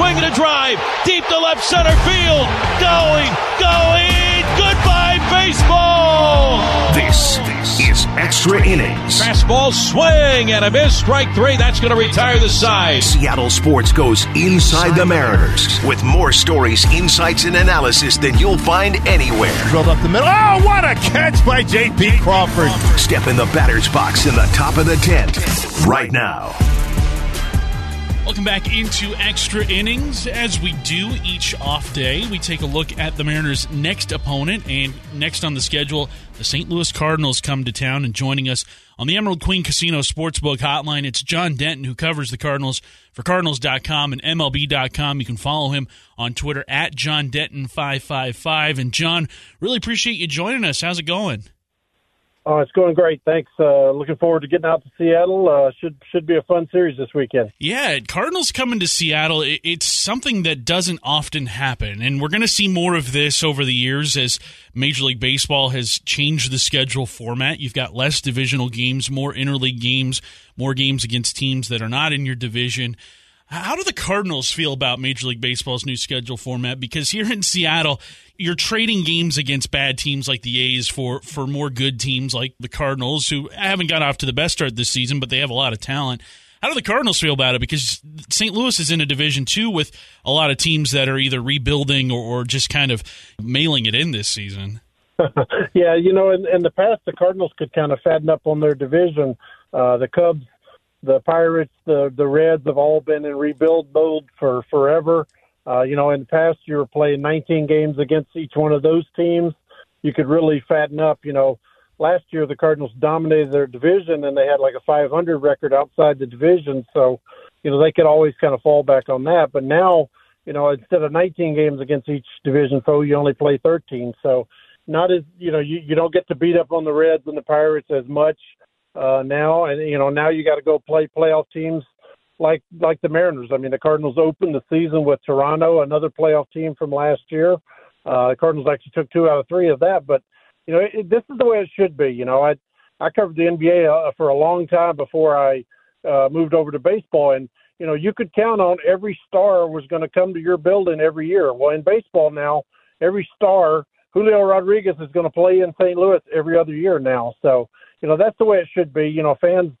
swing and a drive. Deep to left center field. Going, going. Goodbye, baseball. This, this is Extra Innings. Fastball swing and a miss. Strike three. That's going to retire the side. Seattle Sports goes inside the Mariners with more stories, insights, and analysis than you'll find anywhere. Drilled up the middle. Oh, what a catch by J.P. Crawford. Step in the batter's box in the top of the tent right now. Welcome back into extra innings. As we do each off day, we take a look at the Mariners' next opponent. And next on the schedule, the St. Louis Cardinals come to town. And joining us on the Emerald Queen Casino Sportsbook hotline, it's John Denton, who covers the Cardinals for Cardinals.com and MLB.com. You can follow him on Twitter at John Denton555. And John, really appreciate you joining us. How's it going? Oh, it's going great. Thanks. Uh, looking forward to getting out to Seattle. Uh, should should be a fun series this weekend. Yeah, Cardinals coming to Seattle. It's something that doesn't often happen, and we're going to see more of this over the years as Major League Baseball has changed the schedule format. You've got less divisional games, more interleague games, more games against teams that are not in your division. How do the Cardinals feel about Major League Baseball's new schedule format? Because here in Seattle, you're trading games against bad teams like the A's for for more good teams like the Cardinals, who haven't got off to the best start this season, but they have a lot of talent. How do the Cardinals feel about it? Because St. Louis is in a division two with a lot of teams that are either rebuilding or, or just kind of mailing it in this season. yeah, you know, in, in the past, the Cardinals could kind of fatten up on their division. Uh, the Cubs the Pirates, the the Reds have all been in rebuild mode for forever. Uh, you know, in the past, you were playing 19 games against each one of those teams. You could really fatten up. You know, last year the Cardinals dominated their division and they had like a 500 record outside the division. So, you know, they could always kind of fall back on that. But now, you know, instead of 19 games against each division foe, you only play 13. So, not as you know, you you don't get to beat up on the Reds and the Pirates as much uh, now, and you know now you got to go play playoff teams like like the Mariners. I mean, the Cardinals opened the season with Toronto, another playoff team from last year. Uh, the Cardinals actually took two out of three of that, but you know it, this is the way it should be. You know, I I covered the NBA uh, for a long time before I uh, moved over to baseball, and you know you could count on every star was going to come to your building every year. Well, in baseball now, every star Julio Rodriguez is going to play in St. Louis every other year now. So you know that's the way it should be. You know, fans.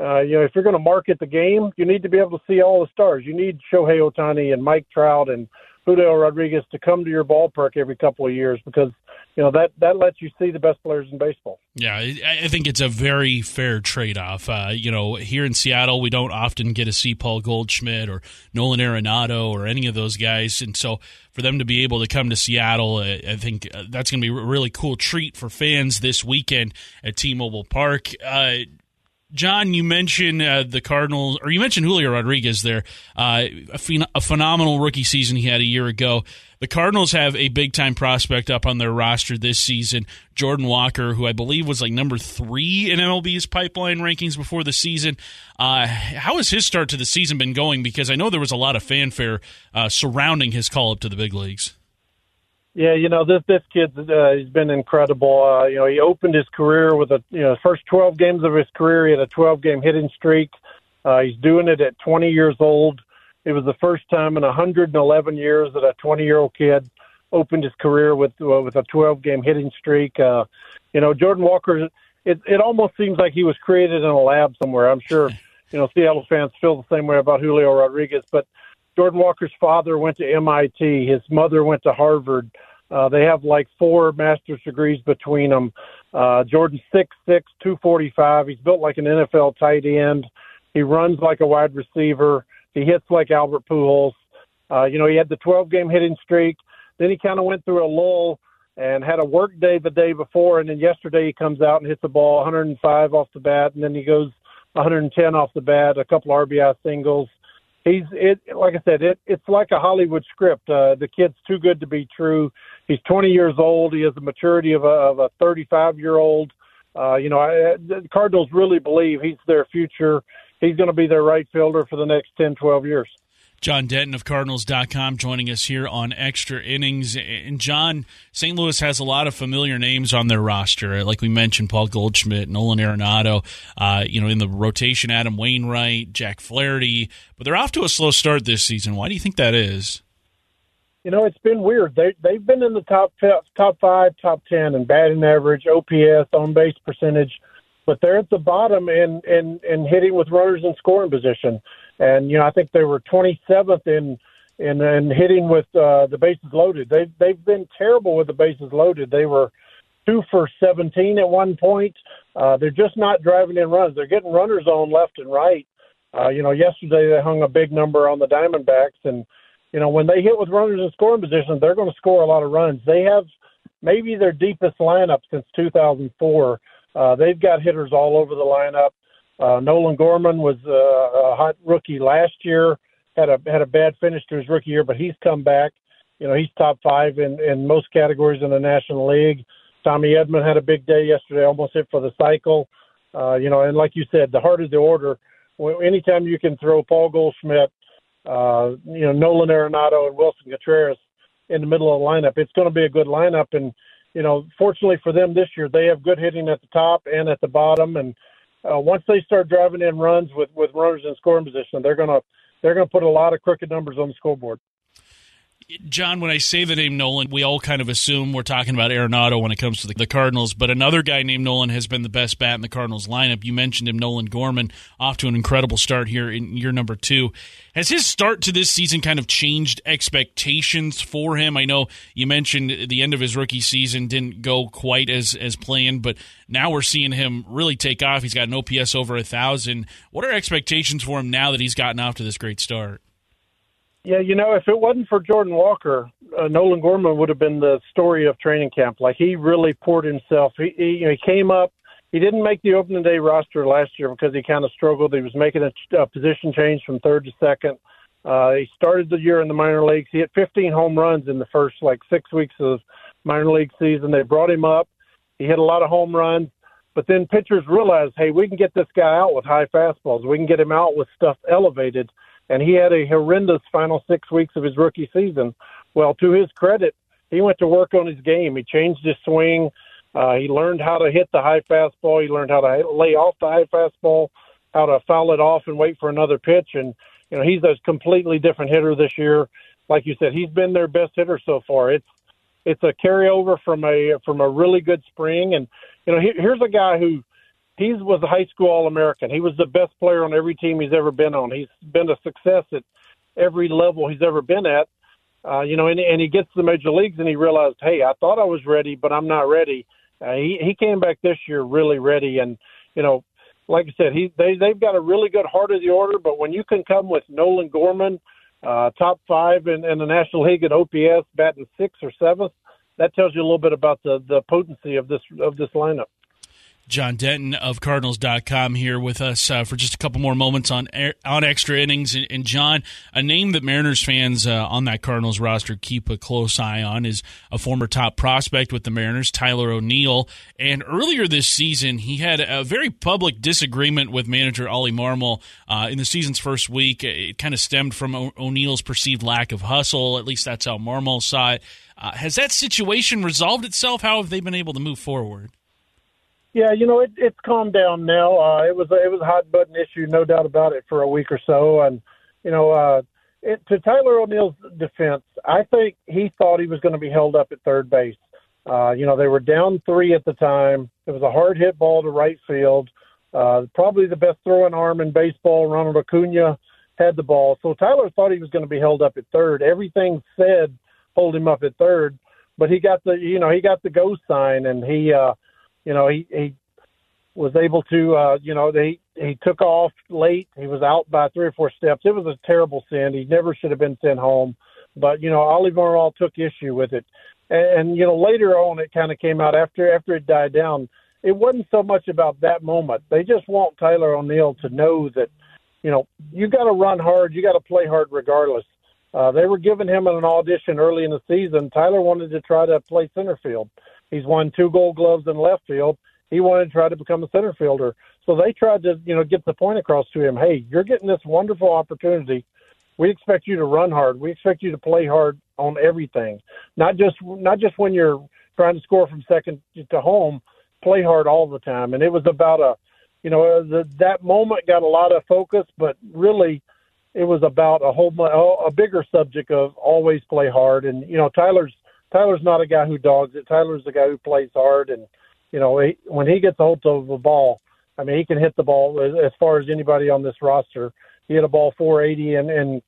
Uh, you know, if you're going to market the game, you need to be able to see all the stars. You need Shohei Ohtani and Mike Trout and Julio Rodriguez to come to your ballpark every couple of years because you know that that lets you see the best players in baseball. Yeah, I think it's a very fair trade off. Uh, you know, here in Seattle, we don't often get to see Paul Goldschmidt or Nolan Arenado or any of those guys, and so for them to be able to come to Seattle, I think uh, that's going to be a really cool treat for fans this weekend at T-Mobile Park. Uh, John, you mentioned uh, the Cardinals, or you mentioned Julio Rodriguez there. Uh, a, phen- a, phenomenal rookie season he had a year ago. The Cardinals have a big time prospect up on their roster this season, Jordan Walker, who I believe was like number three in MLB's pipeline rankings before the season. Uh, how has his start to the season been going? Because I know there was a lot of fanfare uh, surrounding his call up to the big leagues. Yeah, you know this this kid's uh, he's been incredible. Uh, you know, he opened his career with a you know first 12 games of his career. He had a 12 game hitting streak. Uh, he's doing it at 20 years old. It was the first time in 111 years that a 20 year old kid opened his career with uh, with a 12 game hitting streak. Uh, you know, Jordan Walker. It it almost seems like he was created in a lab somewhere. I'm sure you know Seattle fans feel the same way about Julio Rodriguez, but Jordan Walker's father went to MIT. His mother went to Harvard. Uh, they have like four master's degrees between them. Uh, Jordan's six six, two forty five. He's built like an NFL tight end. He runs like a wide receiver. He hits like Albert Pujols. Uh, you know, he had the 12 game hitting streak. Then he kind of went through a lull and had a work day the day before. And then yesterday he comes out and hits the ball 105 off the bat. And then he goes 110 off the bat, a couple RBI singles he's it like I said, it it's like a Hollywood script. Uh, the kid's too good to be true. He's 20 years old. He has the maturity of a, of a 35 year old. Uh, you know, I, the Cardinals really believe he's their future. He's going to be their right fielder for the next 10, 12 years. John Denton of Cardinals.com joining us here on Extra Innings. And John, St. Louis has a lot of familiar names on their roster. Like we mentioned, Paul Goldschmidt, Nolan Arenado, uh, you know, in the rotation, Adam Wainwright, Jack Flaherty. But they're off to a slow start this season. Why do you think that is? You know, it's been weird. They they've been in the top top five, top ten in batting average, OPS, on base percentage, but they're at the bottom in in in hitting with runners in scoring position and you know I think they were 27th in in, in hitting with uh, the bases loaded. They've they've been terrible with the bases loaded. They were two for 17 at one point. Uh, they're just not driving in runs. They're getting runners on left and right. Uh, you know, yesterday they hung a big number on the Diamondbacks, and you know when they hit with runners in scoring position, they're going to score a lot of runs. They have maybe their deepest lineup since 2004. Uh, they've got hitters all over the lineup. Uh, Nolan Gorman was uh, a hot rookie last year. Had a had a bad finish to his rookie year, but he's come back. You know, he's top five in in most categories in the National League. Tommy Edman had a big day yesterday, almost hit for the cycle. Uh, you know, and like you said, the heart of the order. Anytime you can throw Paul Goldschmidt, uh, you know, Nolan Arenado and Willson Contreras in the middle of the lineup, it's going to be a good lineup. And you know, fortunately for them this year, they have good hitting at the top and at the bottom, and uh, once they start driving in runs with with runners in scoring position, they're gonna they're gonna put a lot of crooked numbers on the scoreboard. John, when I say the name Nolan, we all kind of assume we're talking about Arenado when it comes to the, the, Cardinals, but another guy named Nolan has been the best bat in the Cardinals lineup. You mentioned him, Nolan Gorman, off to an incredible start here in year number two. Has his start to this season kind of changed expectations for him? I know you mentioned the end of his rookie season didn't go quite as as planned, but now we're seeing him really take off. He's got an OPS over a thousand. What are expectations for him now that he's gotten off to this great start? Yeah, you know, if it wasn't for Jordan Walker, uh, Nolan Gorman would have been the story of training camp. Like he really poured himself. He, he, you know, he came up. He didn't make the opening day roster last year because he kind of struggled. He was making a, a position change from third to second. Uh, he started the year in the minor leagues. He hit 15 home runs in the first like six weeks of minor league season. They brought him up. He hit a lot of home runs. But then pitchers realized, hey, we can get this guy out with high fastballs. We can get him out with stuff elevated and he had a horrendous final six weeks of his rookie season. Well, to his credit, he went to work on his game. He changed his swing. Uh, he learned how to hit the high fastball. He learned how to lay off the high fastball, how to foul it off and wait for another pitch. And you know, he's a completely different hitter this year. Like you said, he's been their best hitter so far. It's it's a carryover from a from a really good spring. And you know, he, here's a guy who he was a high school All American. He was the best player on every team he's ever been on. He's been a success at every level he's ever been at. Uh, you know, and, and he gets to the major leagues and he realized, hey, I thought I was ready, but I'm not ready. Uh, he he came back this year really ready, and you know, like I said, he they they've got a really good heart of the order. But when you can come with Nolan Gorman, uh, top five in, in the National League at OPS, batting sixth or seventh, that tells you a little bit about the the potency of this of this lineup. John Denton of Cardinals.com here with us uh, for just a couple more moments on on extra innings. And, and John, a name that Mariners fans uh, on that Cardinals roster keep a close eye on is a former top prospect with the Mariners, Tyler O'Neill. And earlier this season, he had a very public disagreement with manager Ollie Marmol uh, in the season's first week. It kind of stemmed from o- O'Neill's perceived lack of hustle. At least that's how Marmol saw it. Uh, has that situation resolved itself? How have they been able to move forward? Yeah, you know, it, it's calmed down now. Uh, it was it was a hot button issue, no doubt about it, for a week or so. And you know, uh, it, to Tyler O'Neill's defense, I think he thought he was going to be held up at third base. Uh, you know, they were down three at the time. It was a hard hit ball to right field. Uh, probably the best throwing arm in baseball. Ronald Acuna had the ball, so Tyler thought he was going to be held up at third. Everything said hold him up at third, but he got the you know he got the go sign and he. uh you know, he, he was able to, uh, you know, they, he took off late. He was out by three or four steps. It was a terrible sin. He never should have been sent home. But, you know, Ollie Marmol took issue with it. And, and you know, later on, it kind of came out after, after it died down. It wasn't so much about that moment. They just want Tyler O'Neill to know that, you know, you got to run hard. You got to play hard regardless. Uh, they were giving him an audition early in the season. Tyler wanted to try to play center field. He's won two Gold Gloves in left field. He wanted to try to become a center fielder. So they tried to, you know, get the point across to him. Hey, you're getting this wonderful opportunity we expect you to run hard. We expect you to play hard on everything, not just not just when you're trying to score from second to home. Play hard all the time, and it was about a, you know, uh, the, that moment got a lot of focus, but really, it was about a whole a bigger subject of always play hard. And you know, Tyler's Tyler's not a guy who dogs it. Tyler's the guy who plays hard, and you know, he, when he gets a hold of the ball, I mean, he can hit the ball as, as far as anybody on this roster. He hit a ball 480 in in,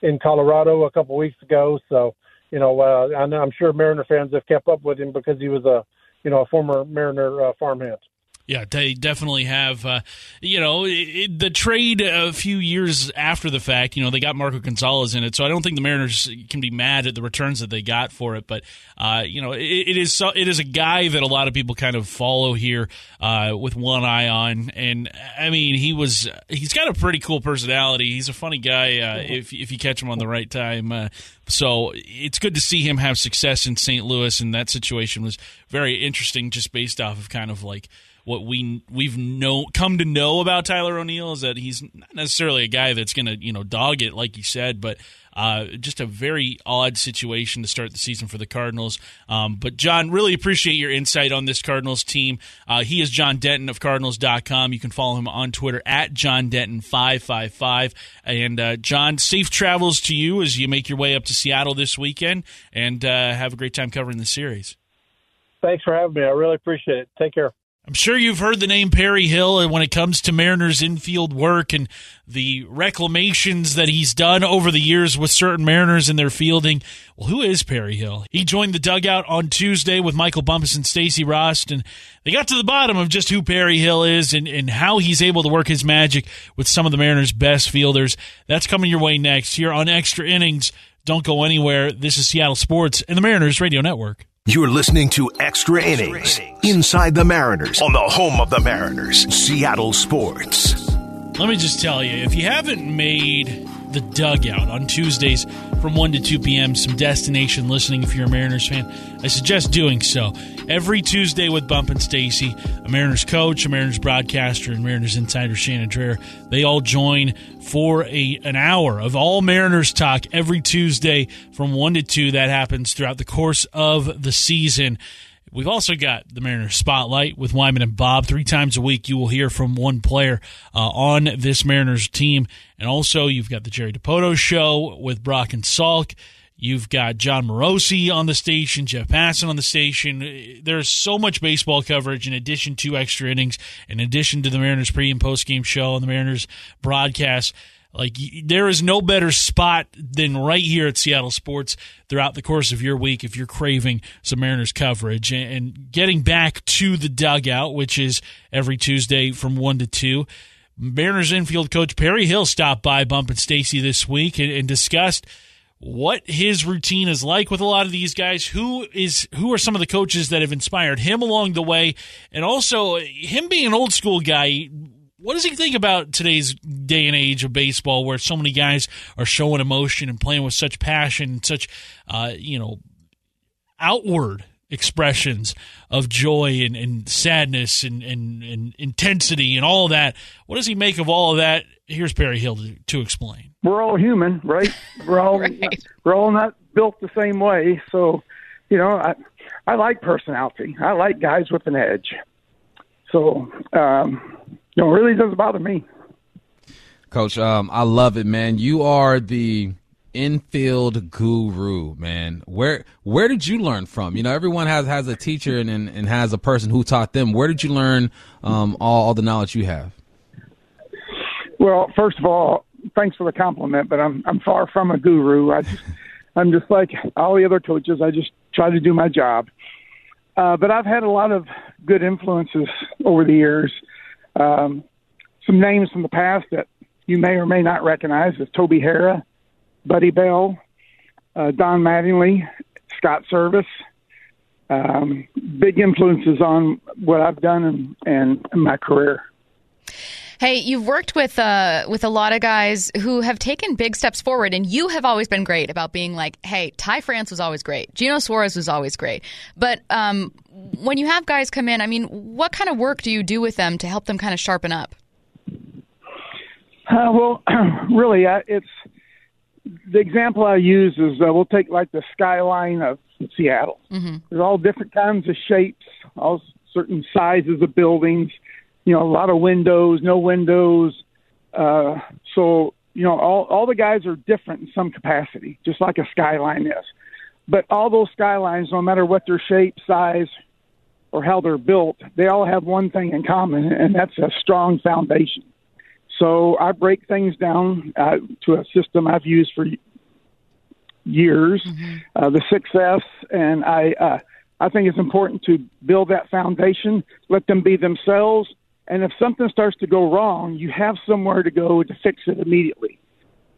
in Colorado a couple weeks ago. So, you know, uh, I'm, I'm sure Mariner fans have kept up with him because he was a, you know, a former Mariner uh, farmhand. Yeah, they definitely have. Uh, you know, it, the trade a few years after the fact, you know, they got Marco Gonzalez in it, so I don't think the Mariners can be mad at the returns that they got for it. But uh, you know, it, it is so, it is a guy that a lot of people kind of follow here uh, with one eye on, and I mean, he was he's got a pretty cool personality. He's a funny guy uh, if if you catch him on the right time. Uh, so it's good to see him have success in St. Louis, and that situation was very interesting, just based off of kind of like what we we've know come to know about Tyler O'Neill is that he's not necessarily a guy that's going to you know dog it like you said, but uh, just a very odd situation to start the season for the Cardinals. Um, but John, really appreciate your insight on this Cardinals team. Uh, he is John Denton of Cardinals.com. You can follow him on Twitter at John Denton five five five. And uh, John, safe travels to you as you make your way up to Seattle this weekend, and uh, have a great time covering the series. Thanks for having me. I really appreciate it. Take care. I'm sure you've heard the name Perry Hill when it comes to Mariners infield work and the reclamations that he's done over the years with certain Mariners in their fielding. Well, who is Perry Hill? He joined the dugout on Tuesday with Michael Bumpus and Stacy Rost, and they got to the bottom of just who Perry Hill is and, and how he's able to work his magic with some of the Mariners' best fielders. That's coming your way next here on Extra Innings. Don't go anywhere. This is Seattle Sports and the Mariners Radio Network. You're listening to Extra, innings, Inside the Mariners on the home of the Mariners, Seattle Sports. Let me just tell you if you haven't made the dugout on Tuesdays from 1 to 2 p.m. Some destination listening if you're a Mariners fan. I suggest doing so. Every Tuesday with Bump and Stacy, a Mariners coach, a Mariners broadcaster, and Mariners insider Shannon Drayer. They all join for a an hour of all Mariners talk every Tuesday from 1 to 2. That happens throughout the course of the season. We've also got the Mariners Spotlight with Wyman and Bob. Three times a week, you will hear from one player uh, on this Mariners team. And also, you've got the Jerry Dipoto Show with Brock and Salk. You've got Jon Morosi on the station, Jeff Passan on the station. There's so much baseball coverage in addition to extra innings, in addition to the Mariners pre and post game show and the Mariners broadcast. Like there is no better spot than right here at Seattle Sports throughout the course of your week if you're craving some Mariners coverage and getting back to the dugout, which is every Tuesday from one to two. Mariners infield coach Perry Hill stopped by Bump and Stacy this week and, and discussed what his routine is like with a lot of these guys who is who are some of the coaches that have inspired him along the way and also him being an old school guy what does he think about today's day and age of baseball where so many guys are showing emotion and playing with such passion and such uh, you know outward expressions of joy and, and sadness and, and, and, intensity and all of that? What does he make of all of that? Here's perry hill to, to explain. We're all human right? We're all right. we're all not built the same way. So you know i i like personality. I like guys with an edge. So um no, it really doesn't bother me. Coach, um, I love it, man. You are the infield guru, man. Where where did you learn from? You know, everyone has has a teacher and and, and has a person who taught them. Where did you learn um, all, all the knowledge you have? Well, first of all, thanks for the compliment, but I'm I'm far from a guru. I just I'm just like all the other coaches. I just try to do my job. Uh, but I've had a lot of good influences over the years. Um, some names from the past that you may or may not recognize is Toby Harrah, Buddy Bell, uh, Don Mattingly, Scott Servais. Um, big influences on what I've done in my career. Hey, you've worked with uh, with a lot of guys who have taken big steps forward, and you have always been great about being like, "Hey, Ty France was always great. Geno Suarez was always great." But um, when you have guys come in, I mean, what kind of work do you do with them to help them kind of sharpen up? Uh, well, really, uh, it's the example I use is uh, we'll take like the skyline of Seattle. Mm-hmm. There's all different kinds of shapes, all certain sizes of buildings. You know, a lot of windows, no windows. Uh, so you know, all all the guys are different in some capacity, just like a skyline is. But all those skylines, no matter what their shape, size, or how they're built, they all have one thing in common, and that's a strong foundation. So I break things down uh, to a system I've used for years, uh, the success, and I uh, I think it's important to build that foundation, let them be themselves, and if something starts to go wrong, you have somewhere to go to fix it immediately.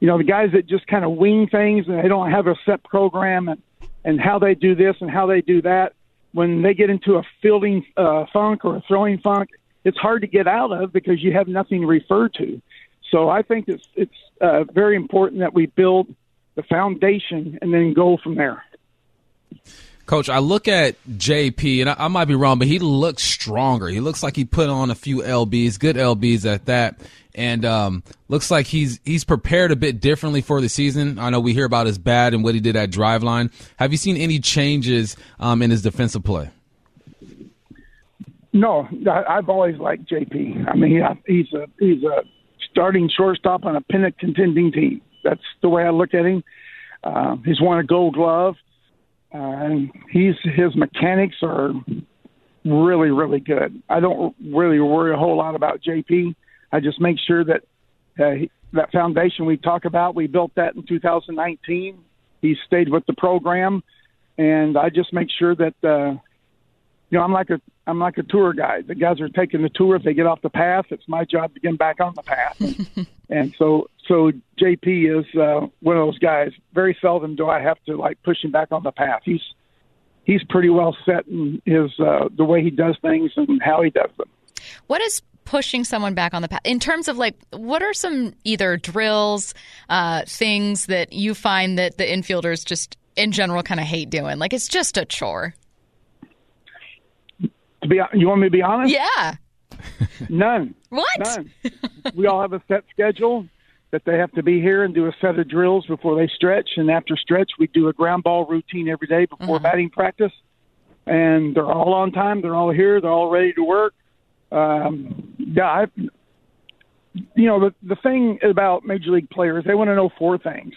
You know, the guys that just kind of wing things and they don't have a set program and and how they do this and how they do that, when they get into a fielding uh, funk or a throwing funk, it's hard to get out of because you have nothing to refer to. So I think it's it's uh, very important that we build the foundation and then go from there. Coach, I look at JP, and I, I, might be wrong, but he looks stronger. He looks like he put on a few lbs, good lbs at that, and um, looks like he's he's prepared a bit differently for the season. I know we hear about his bad and what he did at Driveline. Have you seen any changes um, in his defensive play? No, I, I've always liked JP. I mean, he's a he's a starting shortstop on a pennant contending team. That's the way I look at him. Uh, he's won a Gold Glove, uh, and he's his mechanics are really really good. I don't really worry a whole lot about JP. I just make sure that uh, he, that foundation we talk about, we built that in 2019. He stayed with the program, and I just make sure that uh, you know I'm like a I'm like a tour guide. The guys are taking the tour. If they get off the path, it's my job to get them back on the path. and so, so JP is uh, one of those guys. Very seldom do I have to like push him back on the path. He's he's pretty well set in his uh, the way he does things and how he does them. What is pushing someone back on the path in terms of like what are some either drills, uh, things that you find that the infielders just in general kind of hate doing? Like it's just a chore. To be, you want me to be honest? Yeah. None. What? None. we all have a set schedule that they have to be here and do a set of drills before they stretch, and after stretch, we do a ground ball routine every day before Mm-hmm. batting practice. And they're all on time. They're all here. They're all ready to work. Um, yeah, I, you know the the thing about major league players, they want to know four things: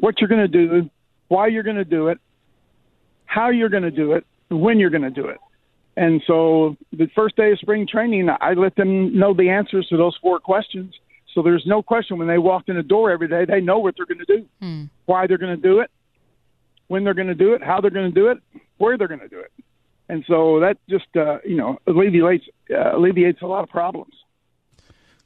what you're going to do, why you're going to do it, how you're going to do it, when you're going to do it. And so the first day of spring training, I let them know the answers to those four questions. So there's no question when they walk in the door every day, they know what they're going to do, why they're going to do it, when they're going to do it, how they're going to do it, where they're going to do it. And so that just uh, you know alleviates uh, alleviates a lot of problems.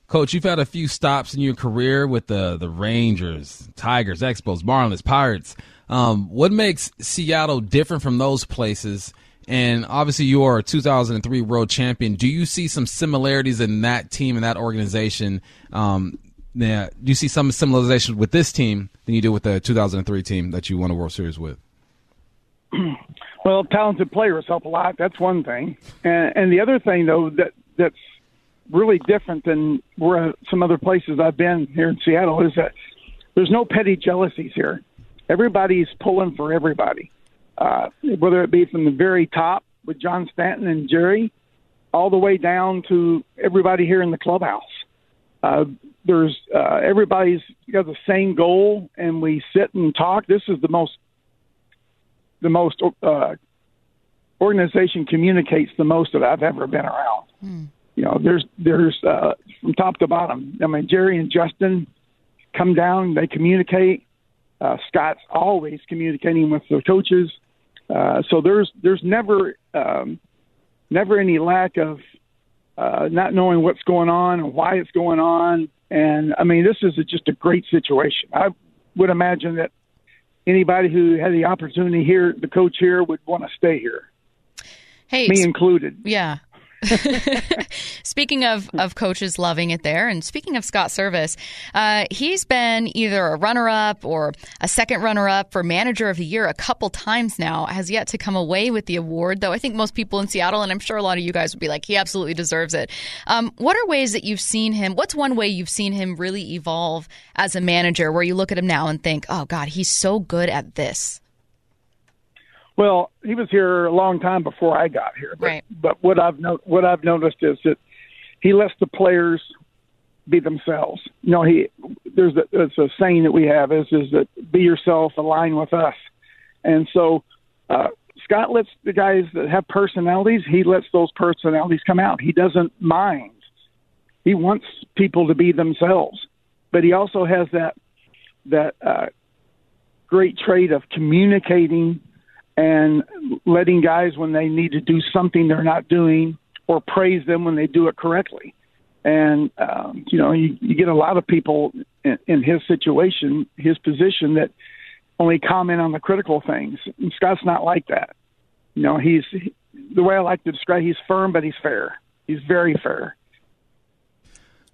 Coach, you've had a few stops in your career with the the Rangers, Tigers, Expos, Marlins, Pirates. Um, what makes Seattle different from those places? And obviously, you are a 2003 world champion. Do you see some similarities in that team and that organization? Um, do you see some similarizations with this team than you do with the 2003 team that you won a World Series with? Well, talented players help a lot. That's one thing, and, and the other thing though that that's really different than where some other places I've been here in Seattle is that there's no petty jealousies here. Everybody's pulling for everybody, uh, whether it be from the very top with John Stanton and Jerry, all the way down to everybody here in the clubhouse. Uh, there's uh, everybody's got the same goal, and we sit and talk. This is the most the most uh, organization communicates the most that I've ever been around. You know, there's there's uh, from top to bottom. I mean, Jerry and Justin come down, they communicate. Uh, Scott's always communicating with the coaches, uh, so there's there's never um, never any lack of uh, not knowing what's going on and why it's going on. And I mean, this is a, just a great situation. I would imagine that anybody who had the opportunity here, the coach here, would want to stay here, Hey, me included. yeah. speaking of, of coaches loving it there, and speaking of Scott Servais, uh, he's been either a runner up or a second runner up for Manager of the Year a couple times now. Has yet to come away with the award, though I think most people in Seattle, and I'm sure a lot of you guys would be like, he absolutely deserves it. Um, what are ways that you've seen him? What's one way you've seen him really evolve as a manager where you look at him now and think, oh, God, he's so good at this? Well, he was here a long time before I got here. But, Right. But what I've no, what I've noticed is that he lets the players be themselves. You know, he there's a, there's a saying that we have is is that be yourself, align with us, and so uh, Scott lets the guys that have personalities. He lets those personalities come out. He doesn't mind. He wants people to be themselves, but he also has that that uh, great trait of communicating and letting guys when they need to do something they're not doing or praise them when they do it correctly. And um, you know, you, you get a lot of people in, in his situation, his position, that only comment on the critical things. And Scott's not like that. You know, he's the way I like to describe. He's firm, but he's fair. He's very fair.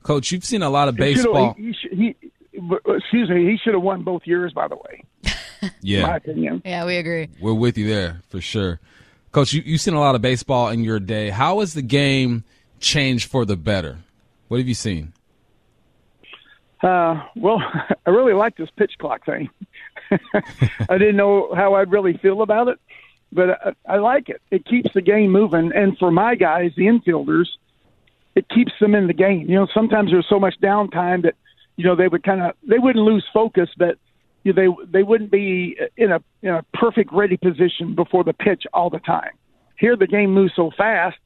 Coach, you've seen a lot of He baseball. He, he, he, excuse me. He should have won both years, by the way. In my Yeah, opinion. Yeah, we agree. we're with you there for sure. Coach, you, you've seen a lot of baseball in your day. How has the game changed for the better? What have you seen? Uh, well, I really like this pitch clock thing. I didn't know how I'd really feel about it, but I, I like it. It keeps the game moving, and for my guys, the infielders, it keeps them in the game. You know, sometimes there's so much downtime that you know they would kind of they wouldn't lose focus, but you know, they they wouldn't be in a in a perfect ready position before the pitch all the time. Here, the game moves so fast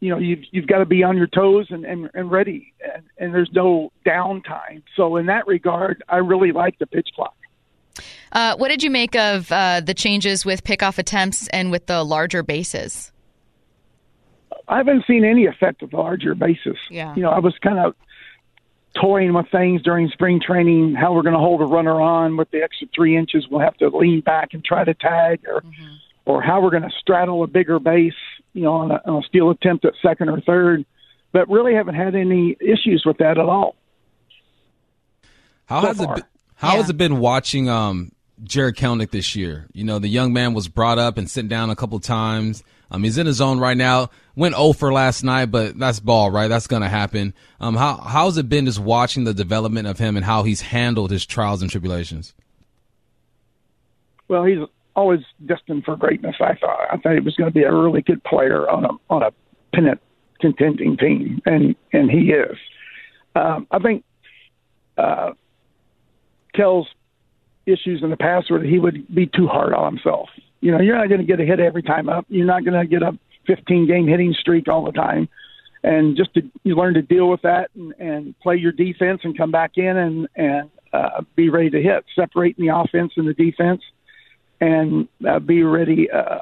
you know you've you've got to be on your toes and and, and ready and, and there's no downtime so in that regard i really like the pitch clock Uh, what did you make of uh, the changes with pickoff attempts and with the larger bases? i haven't seen any effect of the larger bases Yeah. you know i was kind of toying with things during spring training how we're going to hold a runner on with the extra three inches we'll have to lean back and try to tag or or how we're going to straddle a bigger base you know on a, on a steal attempt at second or third but really haven't had any issues with that at all How So has it been, how Yeah. has it been watching um Jarred Kelenic this year? You know, the young man was brought up and sent down a couple times. Um, he's in his zone right now. Went 0 for last night, but that's ball, right? That's gonna happen. Um, how how's it been just watching the development of him and how he's handled his trials and tribulations? Well, he's always destined for greatness. I thought. I thought he was going to be a really good player on a on a pennant contending team, and and he is. Um, I think uh, Kell's issues in the past were that he would be too hard on himself. You know, you're not going to get a hit every time up. You're not going to get a 15 game hitting streak all the time. And just to you learn to deal with that and, and play your defense and come back in and and uh, be ready to hit, separating the offense and the defense and uh, be ready uh,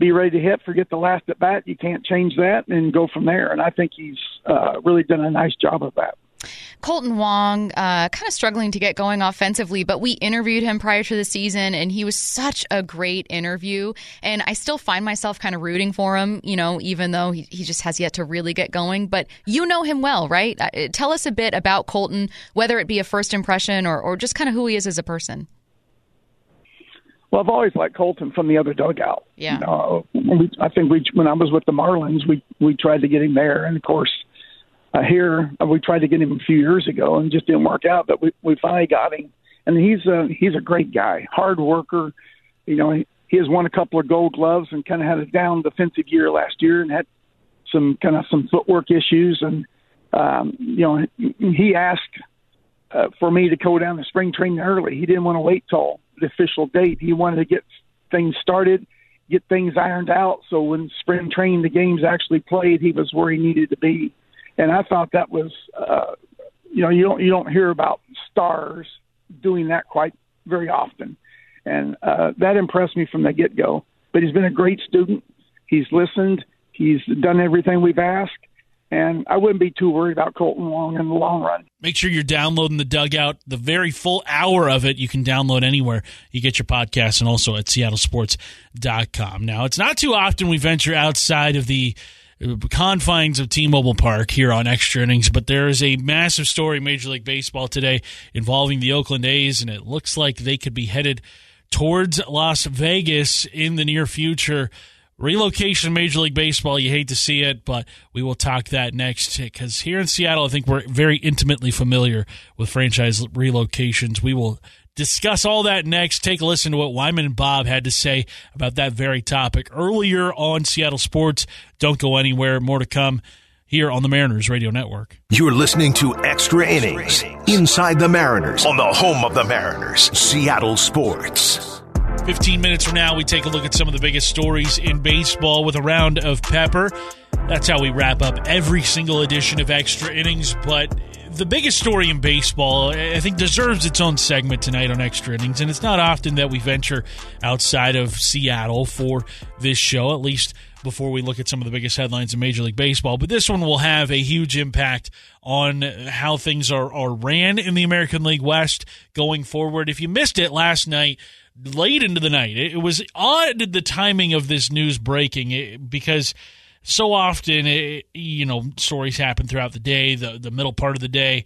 be ready to hit. Forget the last at bat. You can't change that, and go from there. And I think he's uh, really done a nice job of that. Kolten Wong, uh, kind of struggling to get going offensively, but we interviewed him prior to the season, and he was such a great interview. And I still find myself kind of rooting for him, you know, even though he, he just has yet to really get going. But you know him well, right? Uh, tell us a bit about Kolten, whether it be a first impression or, or just kind of who he is as a person. Well, I've always liked Kolten from the other dugout. Yeah. Know, we, I think we when I was with the Marlins, we we tried to get him there, and of course, uh, here uh, we tried to get him a few years ago, and just didn't work out. But we we finally got him, and he's a he's a great guy, hard worker. You know, he, he has won a couple of Gold Gloves and kind of had a down defensive year last year, and had some kind of some footwork issues, and um, you know, he asked uh, for me to go down to spring training early. He didn't want to wait till the official date. He wanted to get things started, get things ironed out. So when spring training, the games actually played, he was where he needed to be. And I thought that was, uh, you know, you don't you don't hear about stars doing that quite very often, and uh, that impressed me from the get go. But he's been a great student. He's listened. He's done everything we've asked. And I wouldn't be too worried about Kolten Wong in the long run. Make sure you're downloading the dugout. The very full hour of it you can download anywhere you get your podcast and also at seattlesports.com. Now, it's not too often we venture outside of the confines of T-Mobile Park here on Extra Innings, but there is a massive story Major League Baseball today involving the Oakland A's, and it looks like they could be headed towards Las Vegas in the near future. Relocation Major League Baseball, you hate to see it, but we will talk that next because here in Seattle, I think we're very intimately familiar with franchise relocations. We will discuss all that next. Take a listen to what Wyman and Bob had to say about that very topic earlier on Seattle Sports. Don't go anywhere. More to come here on the Mariners Radio Network. You're listening to Extra Innings Inside the Mariners on the home of the Mariners, Seattle Sports. 15 minutes from now, we take a look at some of the biggest stories in baseball with a round of pepper. That's how we wrap up every single edition of Extra Innings. But the biggest story in baseball, I think, deserves its own segment tonight on Extra Innings. And it's not often that we venture outside of Seattle for this show, at least before we look at some of the biggest headlines in Major League Baseball. But this one will have a huge impact on how things are, are ran in the American League West going forward. If you missed it last night, late into the night, it was odd the timing of this news breaking because so often, it, you know, stories happen throughout the day, the, the middle part of the day.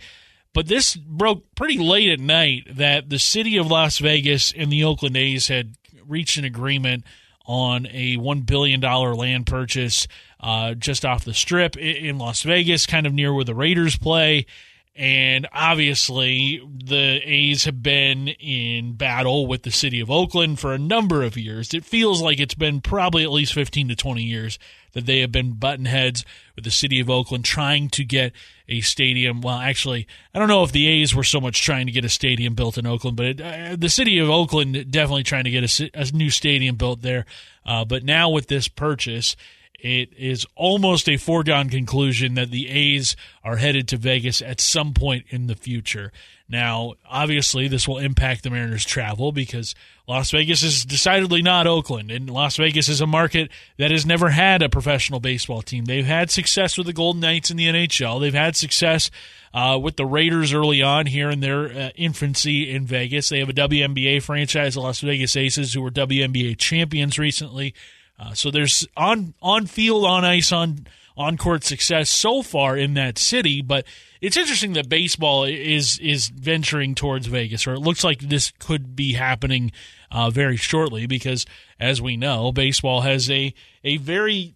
But this broke pretty late at night that the city of Las Vegas and the Oakland A's had reached an agreement on a $1 billion land purchase uh, just off the strip in Las Vegas, kind of near where the Raiders play. And obviously, the A's have been in battle with the city of Oakland for a number of years. It feels like it's been probably at least 15 to 20 years that they have been button heads with the city of Oakland trying to get a stadium. Well, actually, I don't know if the A's were so much trying to get a stadium built in Oakland, but it, uh, the city of Oakland definitely trying to get a, a new stadium built there. Uh, but now with this purchase, it is almost a foregone conclusion that the A's are headed to Vegas at some point in the future. Now, obviously, this will impact the Mariners' travel because Las Vegas is decidedly not Oakland, and Las Vegas is a market that has never had a professional baseball team. They've had success with the Golden Knights in the NHL. They've had success uh, with the Raiders early on here in their uh, infancy in Vegas. They have a WNBA franchise, the Las Vegas Aces, who were WNBA champions recently. Uh, so there's on on field, on ice, on on court success so far in that city, but it's interesting that baseball is is venturing towards Vegas, or it looks like this could be happening uh, very shortly, because as we know, baseball has a a very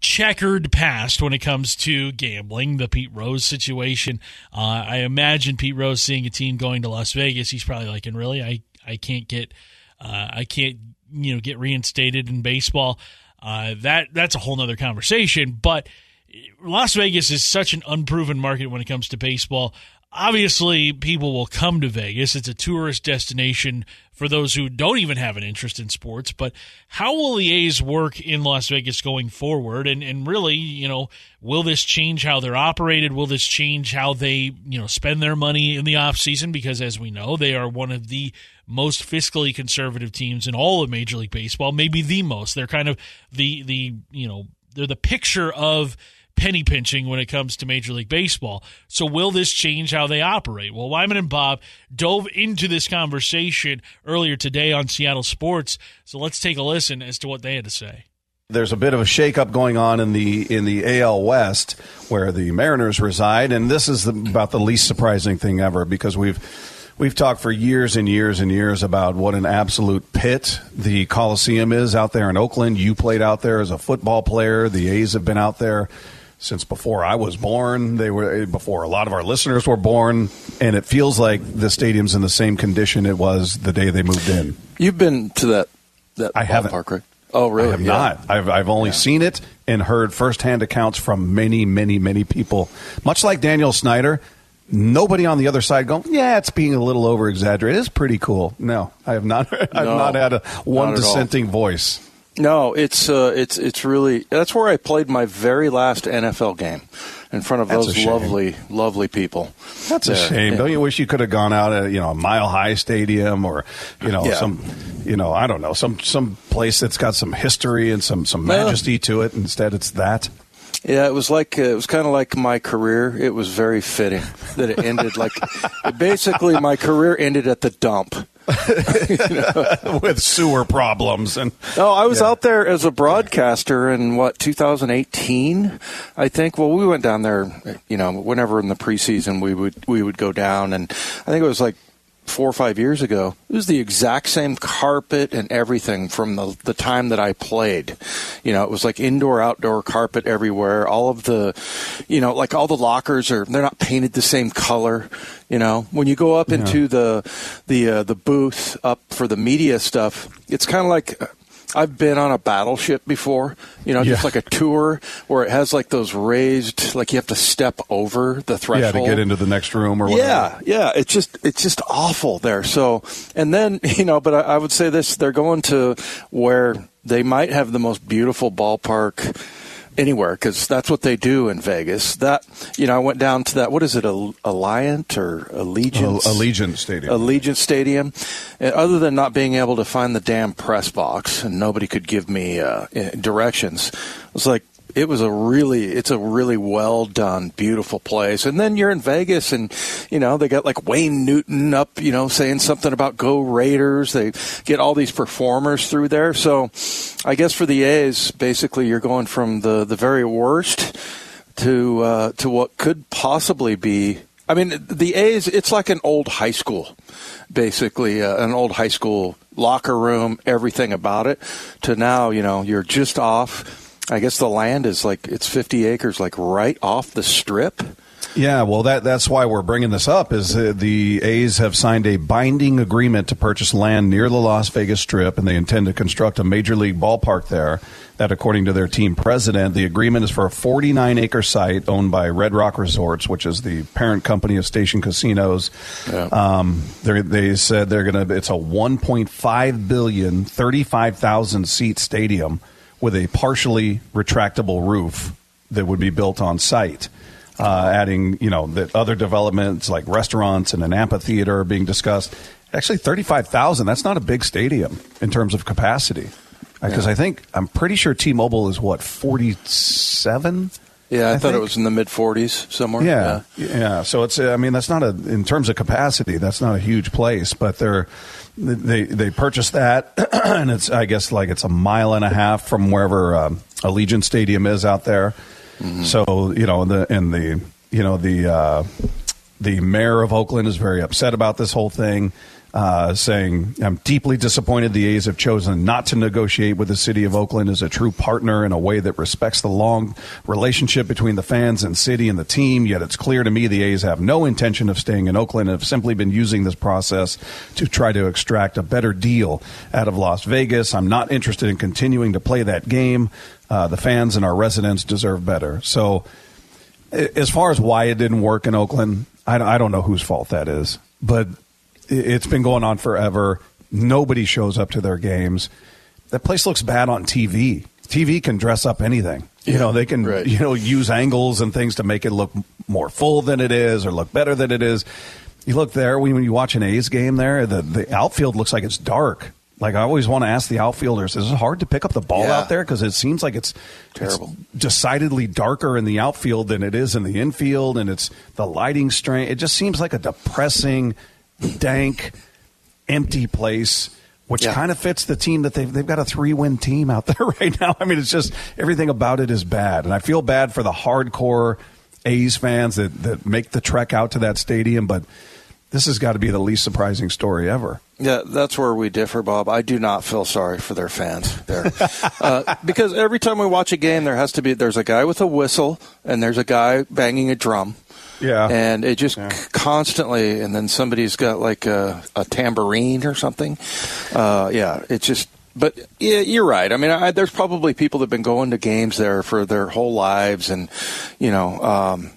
checkered past when it comes to gambling. The Pete Rose situation. Uh, I imagine Pete Rose seeing a team going to Las Vegas, he's probably like, "And really, I I can't get uh, I can't you know get reinstated in baseball. Uh, that that's a whole other conversation. But Las Vegas is such an unproven market when it comes to baseball. Obviously, people will come to Vegas. It's a tourist destination for those who don't even have an interest in sports. But how will the A's work in Las Vegas going forward? And and really, you know, will this change how they're operated? Will this change how they, you know, spend their money in the off season? Because as we know, they are one of the most fiscally conservative teams in all of Major League Baseball, maybe the most. They're kind of the the you know they're the picture of penny pinching when it comes to Major League Baseball. So will this change how they operate? Well, Wyman and Bob dove into this conversation earlier today on Seattle Sports. So let's take a listen as to what they had to say. There's a bit of a shakeup going on in the in the AL West where the Mariners reside, and this is the, about the least surprising thing ever because we've We've talked for years and years and years about what an absolute pit the Coliseum is out there in Oakland. You played out there as a football player. The A's have been out there since before I was born. They were eh, before a lot of our listeners were born, and it feels like the stadium's in the same condition it was the day they moved in. You've been to that that I haven't. ballpark, right? Oh, really? I have Yeah. not. I've I've only Yeah. seen it and heard firsthand accounts from many, many, many people. Much like Daniel Snyder, nobody on the other side going, "Yeah, it's being a little over exaggerated." It's pretty cool. No, I have not. I've No, not had a one at all. dissenting voice. No, it's uh, it's it's really that's where I played my very last NFL game in front of That's those lovely lovely people. That's a shame. Yeah. Don't you wish you could have gone out at you know a Mile High Stadium or you know Yeah. some you know I don't know some some place that's got some history and some some Well- majesty to it. Instead, it's that. Yeah, it was like uh, it was kind of like my career. It was very fitting that it ended like basically my career ended at the dump. with sewer problems and No, I was Yeah. out there as a broadcaster in what 2018, I think. Well, we went down there, you know, whenever in the preseason we would we would go down, and I think it was like four or five years ago. It was the exact same carpet and everything from the the time that I played. You know, it was like indoor outdoor carpet everywhere. All of the, you know, like all the lockers are they're not painted the same color. You know, when you go up into the the uh, the booth up for the media stuff, it's kind of like. I've been on a battleship before, you know, just Yeah. like a tour where it has like those raised, like you have to step over the yeah threshold. to get into the next room or whatever. Yeah, yeah. It's just it's just awful there. So, and then you know, but I, I would say this: they're going to where they might have the most beautiful ballpark anywhere because that's what they do in Vegas. That you know, I went down to that. What is it? Al- Alliant or Allegiance? Al- Allegiant Stadium. Allegiant Stadium. And other than not being able to find the damn press box and nobody could give me uh, directions, it was like it was a really it's a really well done beautiful place and then you're in vegas and you know they got like wayne newton up you know saying something about go raiders they get all these performers through there so i guess for the a's basically you're going from the the very worst to uh, to what could possibly be. I mean, the A's. It's like an old high school, basically uh, an old high school locker room, everything about it. To now, you know, you're just off. I guess the land is like it's 50 acres, like right off the strip. Yeah, well, that that's why we're bringing this up. Is uh, the A's have signed a binding agreement to purchase land near the Las Vegas Strip, and they intend to construct a major league ballpark there. That, according to their team president, the agreement is for a 49 acre site owned by Red Rock Resorts, which is the parent company of Station Casinos. Um, they're- they said they're going to. It's a 1.5 billion, 35,000 seat stadium with a partially retractable roof that would be built on site uh, adding, you know, that other developments like restaurants and an amphitheater are being discussed. Actually, thirty-five thousand. That's not a big stadium in terms of capacity, because I think I'm pretty sure T-Mobile is what forty-seven. Yeah, I, I thought it was in the mid 40s somewhere. Yeah, yeah. So it's. I mean, that's not a in terms of capacity. That's not a huge place, but they're they they purchased that, and it's I guess like it's a mile and a half from wherever um, Allegiant Stadium is out there. So you know the and the you know the uh, the mayor of Oakland is very upset about this whole thing. Uh, saying, I'm deeply disappointed the A's have chosen not to negotiate with the city of Oakland as a true partner in a way that respects the long relationship between the fans and city and the team. Yet it's clear to me the A's have no intention of staying in Oakland and have simply been using this process to try to extract a better deal out of Las Vegas. I'm not interested in continuing to play that game. Uh, the fans and our residents deserve better. So, as far as why it didn't work in Oakland, I, don't know whose fault that is, but it's been going on forever. Nobody shows up to their games. That place looks bad on TV. TV can dress up anything. You know, they can right. you know use angles and things to make it look more full than it is or look better than it is. You look there when you watch an A's game there, the the outfield looks like it's dark. Like I always want to ask the outfielders, is it hard to pick up the ball Yeah. out there because it seems like it's Terrible. it's decidedly darker in the outfield than it is in the infield, and it's the lighting strain. It just seems like a depressing, dank, empty place. Which Yeah. kind of fits the team that they've they've got a three win team out there right now. I mean, it's just everything about it is bad, and I feel bad for the hardcore A's fans that that make the trek out to that stadium. But this has got to be the least surprising story ever. Yeah, that's where we differ, Bob. I do not feel sorry for their fans there, uh, because every time we watch a game, there has to be there's a guy with a whistle and there's a guy banging a drum. Yeah. and it just c- constantly, and then somebody's got like a, a tambourine or something. Uh, yeah, it's just. But yeah, you're right. I mean, I, there's probably people that've been going to games there for their whole lives, and you know, um,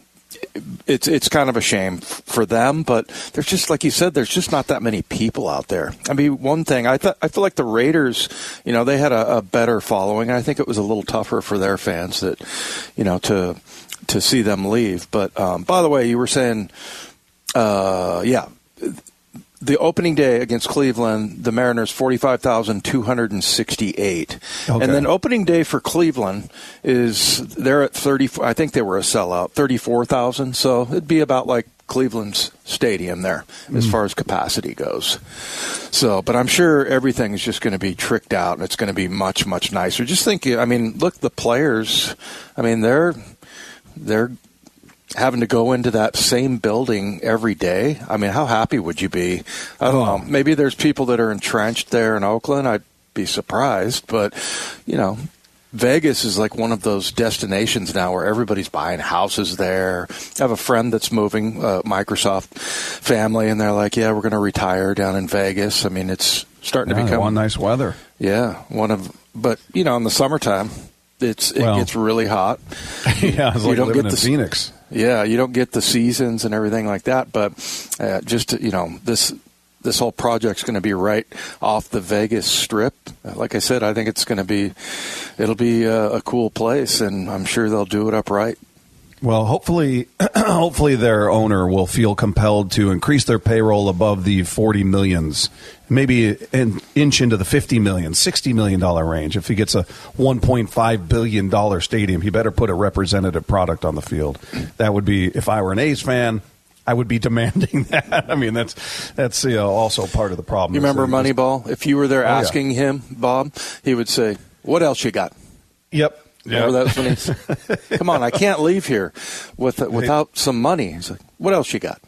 it's it's kind of a shame for them, but there's just like you said, there's just not that many people out there. I mean, one thing I thought I feel like the Raiders, you know, they had a, a better following. I think it was a little tougher for their fans that, you know, to to see them leave. But um, by the way, you were saying, uh, yeah. The opening day against Cleveland, the Mariners forty five thousand two hundred and sixty eight, Okay. and then opening day for Cleveland is they're at thirty. I think they were a sellout, thirty four thousand. So it'd be about like Cleveland's stadium there as hmm. far as capacity goes. So, but I'm sure everything is just going to be tricked out and it's going to be much much nicer. Just think, I mean, look, the players. I mean, they're they're having to go into that same building every day. I mean, how happy would you be? I don't know. Maybe there's people that are entrenched there in Oakland. I'd be surprised, but you know, Vegas is like one of those destinations now where everybody's buying houses there. I have a friend that's moving, uh, Microsoft family, and they're like, "Yeah, we're going to retire down in Vegas." I mean, it's starting Yeah, to become one nice weather. Yeah, one of. But you know, in the summertime, it's it Well. gets really hot. yeah, it's You don't living get in the- Phoenix. Yeah, you don't get the seasons and everything like that, but uh, just you know this this whole project's going to be right off the Vegas Strip. Uh, Like I said, I think it's going to be it'll be a, a cool place, and I'm sure they'll do it up right. Well, hopefully, hopefully their owner will feel compelled to increase their payroll above the forty millions, maybe an inch into the fifty million, sixty million dollar range. If he gets a one point five billion dollar stadium, he better put a representative product on the field. That would be if I were an A's fan. I would be demanding that. I mean, that's that's you know, also part of the problem. You remember Moneyball? If you were there Oh, yeah. asking him, Bob, he would say, "What else you got?" Yep. Remember Yep. that when he's, "Come on, I can't leave here with without some money." He's like, "What else you got?"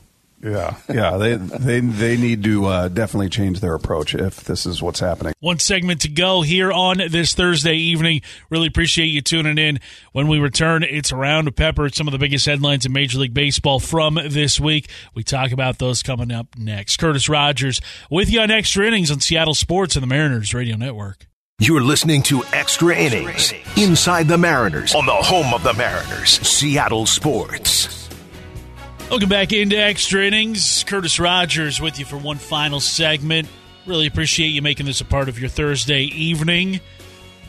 Yeah, yeah. They they they need to uh, definitely change their approach if this is what's happening. One segment to go here on this Thursday evening. Really appreciate you tuning in. When we return, it's around to pepper some of the biggest headlines in Major League Baseball from this week. We talk about those coming up next. Curtis Rogers with you on Extra Innings on Seattle Sports and the Mariners Radio Network. You're listening to Extra Innings Inside the Mariners on the home of the Mariners, Seattle Sports. Welcome back into Extra Innings. Curtis Rogers with you for one final segment. Really appreciate you making this a part of your Thursday evening.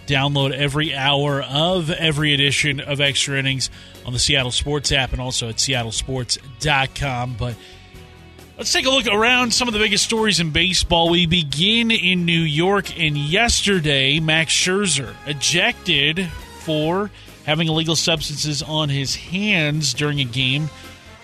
Download every hour of every edition of Extra Innings on the Seattle Sports app and also at seattlesports.com. But let's take a look around some of the biggest stories in baseball. We begin in New York, and yesterday, Max Scherzer ejected for having illegal substances on his hands during a game.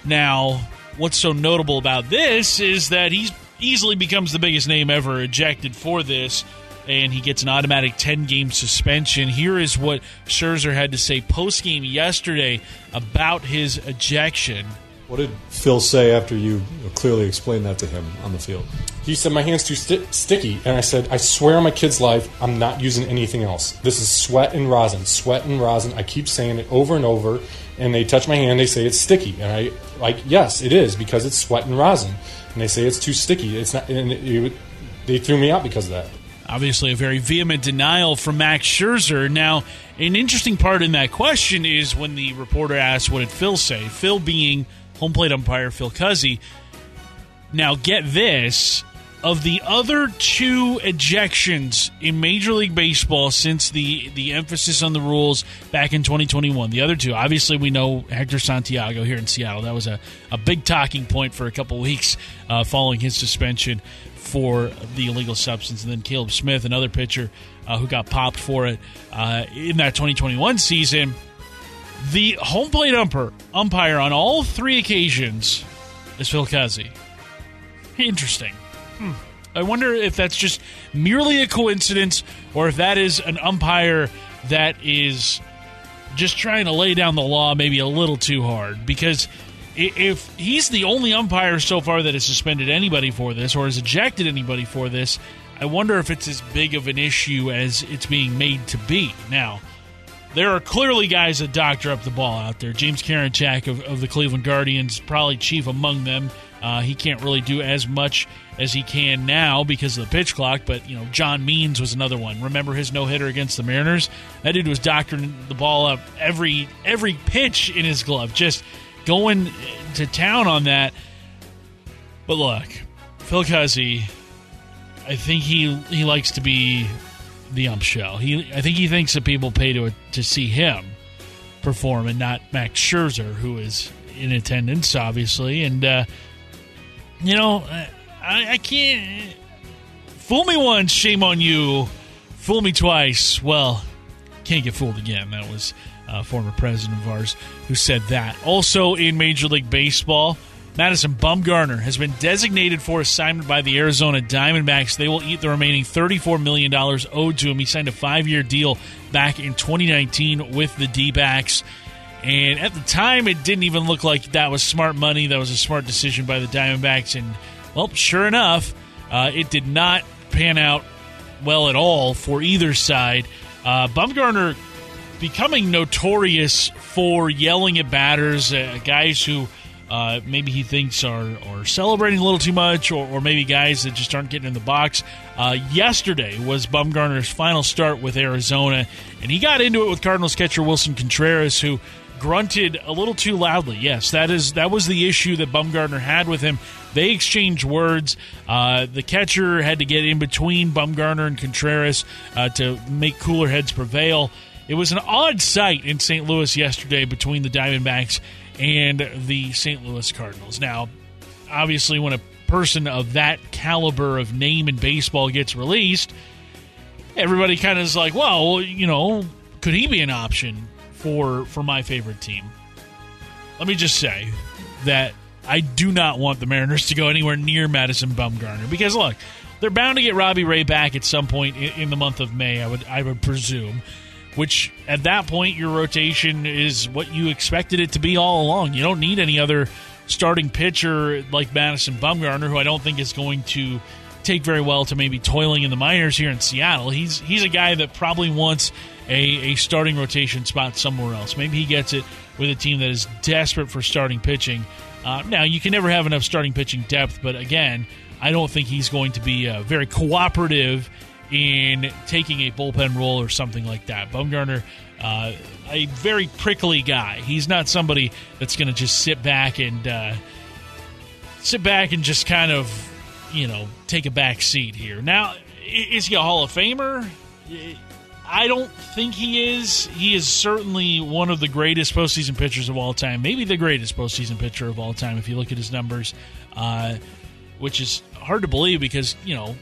Now, what's so notable about this is that he easily becomes the biggest name ever ejected for this, and he gets an automatic 10 game suspension. Here is what Scherzer had to say post game yesterday about his ejection. What did Phil say after you clearly explained that to him on the field? He said, My hand's too sti- sticky. And I said, I swear on my kid's life, I'm not using anything else. This is sweat and rosin. Sweat and rosin. I keep saying it over and over. And they touch my hand, they say it's sticky. And I, like, yes, it is because it's sweat and rosin. And they say it's too sticky. It's not, and it, it, they threw me out because of that. Obviously, a very vehement denial from Max Scherzer. Now, an interesting part in that question is when the reporter asked, What did Phil say? Phil being home plate umpire Phil Cuzzi. Now, get this. Of the other two ejections in Major League Baseball since the, the emphasis on the rules back in 2021, the other two, obviously, we know Hector Santiago here in Seattle. That was a, a big talking point for a couple weeks uh, following his suspension for the illegal substance. And then Caleb Smith, another pitcher uh, who got popped for it uh, in that 2021 season. The home plate umpire, umpire on all three occasions is Phil Cuzzi. Interesting. Hmm. I wonder if that's just merely a coincidence or if that is an umpire that is just trying to lay down the law maybe a little too hard. Because if he's the only umpire so far that has suspended anybody for this or has ejected anybody for this, I wonder if it's as big of an issue as it's being made to be. Now, there are clearly guys that doctor up the ball out there. James Karinchak of, of the Cleveland Guardians, probably chief among them. Uh, he can't really do as much as he can now because of the pitch clock, but you know John Means was another one. Remember his no hitter against the Mariners? That dude was doctoring the ball up every every pitch in his glove, just going to town on that. But look, Phil Cuzzi, I think he he likes to be the ump show. He I think he thinks that people pay to to see him perform and not Max Scherzer, who is in attendance, obviously. And uh, you know, I, I can't fool me once, shame on you. Fool me twice, well, can't get fooled again. That was a former president of ours who said that. Also in Major League Baseball, Madison Bumgarner has been designated for assignment by the Arizona Diamondbacks. They will eat the remaining $34 million owed to him. He signed a five year deal back in 2019 with the D backs. And at the time, it didn't even look like that was smart money. That was a smart decision by the Diamondbacks. And, well, sure enough, uh, it did not pan out well at all for either side. Uh, Bumgarner becoming notorious for yelling at batters, uh, guys who uh, maybe he thinks are, are celebrating a little too much, or, or maybe guys that just aren't getting in the box. Uh, yesterday was Bumgarner's final start with Arizona, and he got into it with Cardinals catcher Willson Contreras, who grunted a little too loudly. Yes, that is that was the issue that Bumgarner had with him. They exchanged words. Uh, the catcher had to get in between Bumgarner and Contreras uh, to make cooler heads prevail. It was an odd sight in St. Louis yesterday between the Diamondbacks and the St. Louis Cardinals. Now, obviously, when a person of that caliber of name in baseball gets released, everybody kind of is like, well, you know, could he be an option for for my favorite team? Let me just say that I do not want the Mariners to go anywhere near Madison Bumgarner because look, they're bound to get Robbie Ray back at some point in, in the month of May. I would I would presume which at that point your rotation is what you expected it to be all along. You don't need any other starting pitcher like Madison Bumgarner, who I don't think is going to take very well to maybe toiling in the minors here in Seattle. He's he's a guy that probably wants a, a starting rotation spot somewhere else. Maybe he gets it with a team that is desperate for starting pitching. Uh, now you can never have enough starting pitching depth, but again, I don't think he's going to be uh, very cooperative in taking a bullpen role or something like that. Bumgarner, uh, a very prickly guy. He's not somebody that's going to just sit back and uh, sit back and just kind of, you know, take a back seat here. Now, is he a Hall of Famer? I don't think he is. He is certainly one of the greatest postseason pitchers of all time. Maybe the greatest postseason pitcher of all time if you look at his numbers, uh, which is hard to believe because you know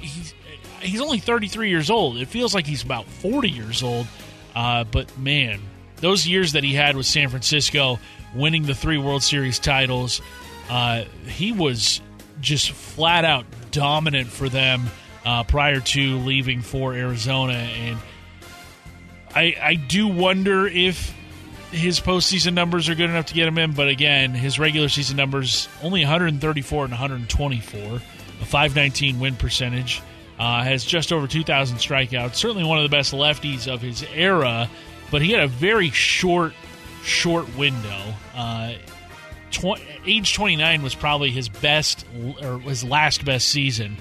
he's he's only 33 years old. It feels like he's about 40 years old. Uh, but man, those years that he had with San Francisco, winning the three World Series titles, uh, he was just flat out dominant for them uh, prior to leaving for Arizona. And I, I do wonder if his postseason numbers are good enough to get him in. But again, his regular season numbers only 134 and 124, a 519 win percentage. Uh, has just over 2,000 strikeouts. Certainly one of the best lefties of his era, but he had a very short, short window. Uh, tw- age 29 was probably his best or his last best season.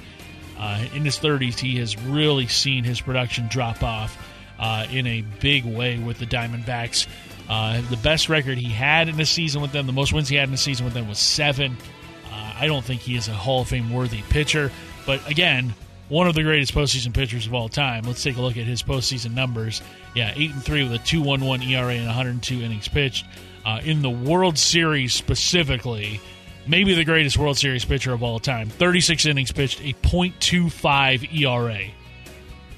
Uh, in his 30s, he has really seen his production drop off uh, in a big way with the Diamondbacks. Uh, the best record he had in a season with them, the most wins he had in a season with them was seven. Uh, I don't think he is a Hall of Fame worthy pitcher, but again, one of the greatest postseason pitchers of all time. Let's take a look at his postseason numbers. Yeah, eight and three with a two one one ERA and 102 innings pitched. Uh, in the World Series specifically, maybe the greatest World Series pitcher of all time. 36 innings pitched, a .25 ERA.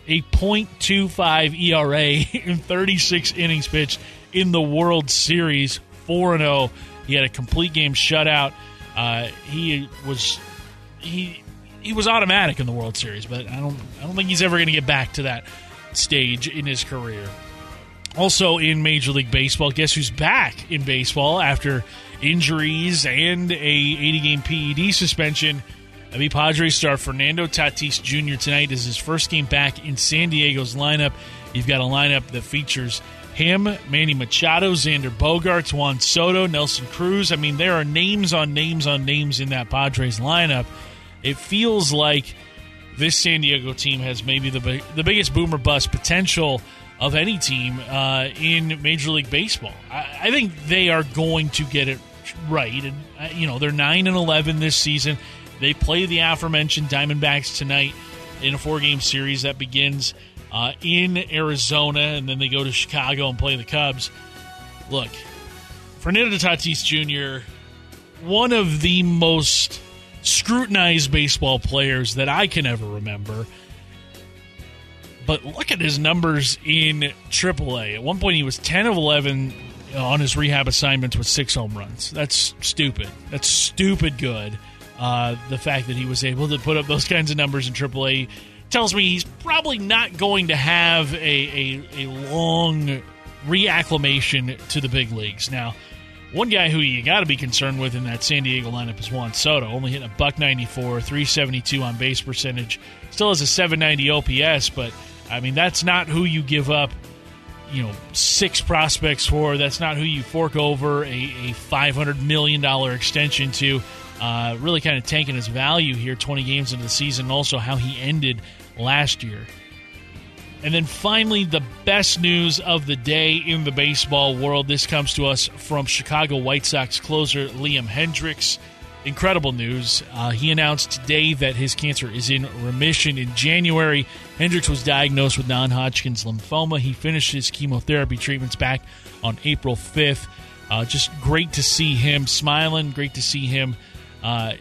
A .25 ERA in 36 innings pitched in the World Series. 4 0. He had a complete game shutout. Uh, he was he he was automatic in the World Series, but I don't I don't think he's ever going to get back to that stage in his career. Also in Major League Baseball, guess who's back in baseball after injuries and a 80 game PED suspension? The Padres star Fernando Tatis Jr. tonight is his first game back in San Diego's lineup. You've got a lineup that features him, Manny Machado, Xander Bogaerts, Juan Soto, Nelson Cruz. I mean, there are names on names on names in that Padres lineup it feels like this San Diego team has maybe the the biggest boomer bust potential of any team uh, in Major League Baseball. I, I, think they are going to get it right, and uh, you know they're nine and eleven this season. They play the aforementioned Diamondbacks tonight in a four game series that begins uh, in Arizona, and then they go to Chicago and play the Cubs. Look, Fernando Tatis Jr., one of the most scrutinized baseball players that I can ever remember. But look at his numbers in AAA. At one point, he was 10 of 11 on his rehab assignments with six home runs. That's stupid. That's stupid good. Uh, the fact that he was able to put up those kinds of numbers in AAA tells me he's probably not going to have a, a, a long reacclimation to the big leagues. Now, one guy who you got to be concerned with in that San Diego lineup is Juan Soto, only hitting a buck 94, 372 on base percentage, still has a 790 OPS, but I mean that's not who you give up, you know, six prospects for. That's not who you fork over a, a 500 million dollar extension to. Uh, really kind of tanking his value here 20 games into the season, also how he ended last year. And then finally, the best news of the day in the baseball world. This comes to us from Chicago White Sox closer Liam Hendriks. Incredible news. Uh, he announced today that his cancer is in remission. In January, Hendriks was diagnosed with non Hodgkin's lymphoma. He finished his chemotherapy treatments back on April 5th. Uh, just great to see him smiling. Great to see him uh,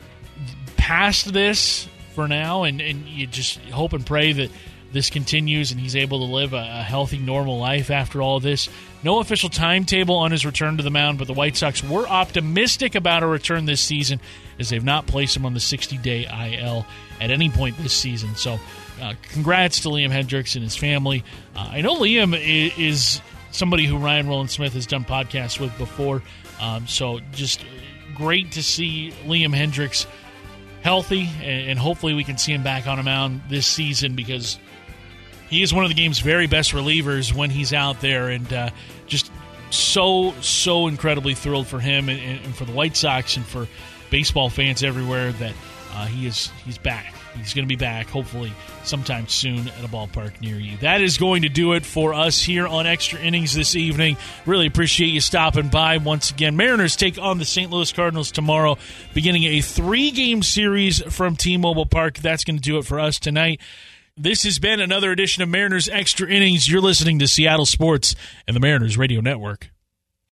past this for now. And, and you just hope and pray that this continues and he's able to live a, healthy, normal life after all this. No official timetable on his return to the mound, but the White Sox were optimistic about a return this season as they've not placed him on the 60 day IL at any point this season. So, uh, congrats to Liam Hendriks and his family. Uh, I know Liam is, somebody who Ryan Rowland-Smith has done podcasts with before. Um, so, just great to see Liam Hendriks healthy, and hopefully we can see him back on a mound this season because he is one of the game's very best relievers when he's out there, and uh, just so so incredibly thrilled for him and, and, for the White Sox and for baseball fans everywhere that uh, he is he's back. He's going to be back, hopefully, sometime soon at a ballpark near you. That is going to do it for us here on Extra Innings this evening. Really appreciate you stopping by once again. Mariners take on the St. Louis Cardinals tomorrow, beginning a three game series from T Mobile Park. That's going to do it for us tonight. This has been another edition of Mariners Extra Innings. You're listening to Seattle Sports and the Mariners Radio Network.